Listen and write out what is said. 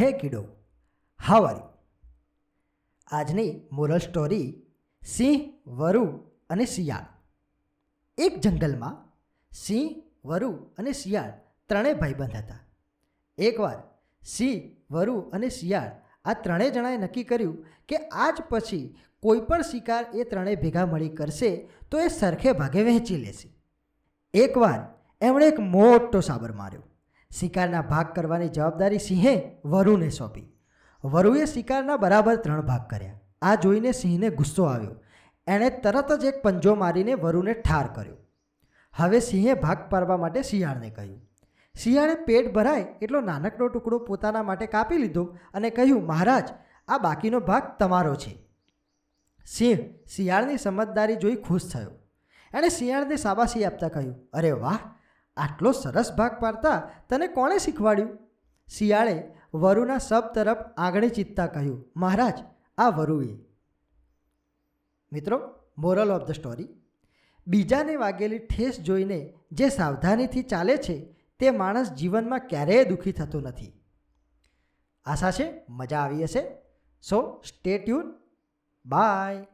હે કીડો હાવારી આજની moral story સિંહ, વરુ અને શિયાળ. એક જંગલમાં સિંહ, વરુ અને શિયાળ ત્રણેય ભાઈબંધ હતા. એકવાર સિંહ, વરુ અને શિયાળ આ ત્રણેય જણાએ નક્કી કર્યું કે આજ પછી કોઈ પણ શિકાર એ ત્રણેય ભેગા મળી કરશે તો એ સરખે ભાગે વહેંચી લેશે. એકવાર એમણે એક મોટો સાબર માર્યો. શિકારના ભાગ કરવાની જવાબદારી સિંહે વરુને સોંપી. વરુએ શિકારના બરાબર ત્રણ ભાગ કર્યા. આ જોઈને સિંહને ગુસ્સો આવ્યો. એણે તરત જ એક પંજો મારીને વરુને ઠાર કર્યો. હવે સિંહે ભાગ પાડવા માટે શિયાળને કહ્યું. શિયાળે પેટ ભરાય એટલો નાનકડો ટુકડો પોતાના માટે કાપી લીધો અને કહ્યું, મહારાજ, આ બાકીનો ભાગ તમારો છે. સિંહ શિયાળની સમજદારી જોઈ ખુશ થયો. એણે શિયાળને શાબાશી આપતા કહ્યું, અરે વાહ આટલો સરસ ભાગ પાડતા તને કોણે શીખવાડ્યું? શિયાળે વરુના સબ તરફ આંગળી ચીતતા કહ્યું, મહારાજ, આ વરુએ. મિત્રો, મોરલ ઓફ ધ સ્ટોરી. બીજાને વાગેલી ઠેસ જોઈને જે સાવધાનીથી ચાલે છે તે માણસ જીવનમાં ક્યારેય દુઃખી થતો નથી. આશા છે, મજા આવી હશે? સો સ્ટે ટ્યુન બાય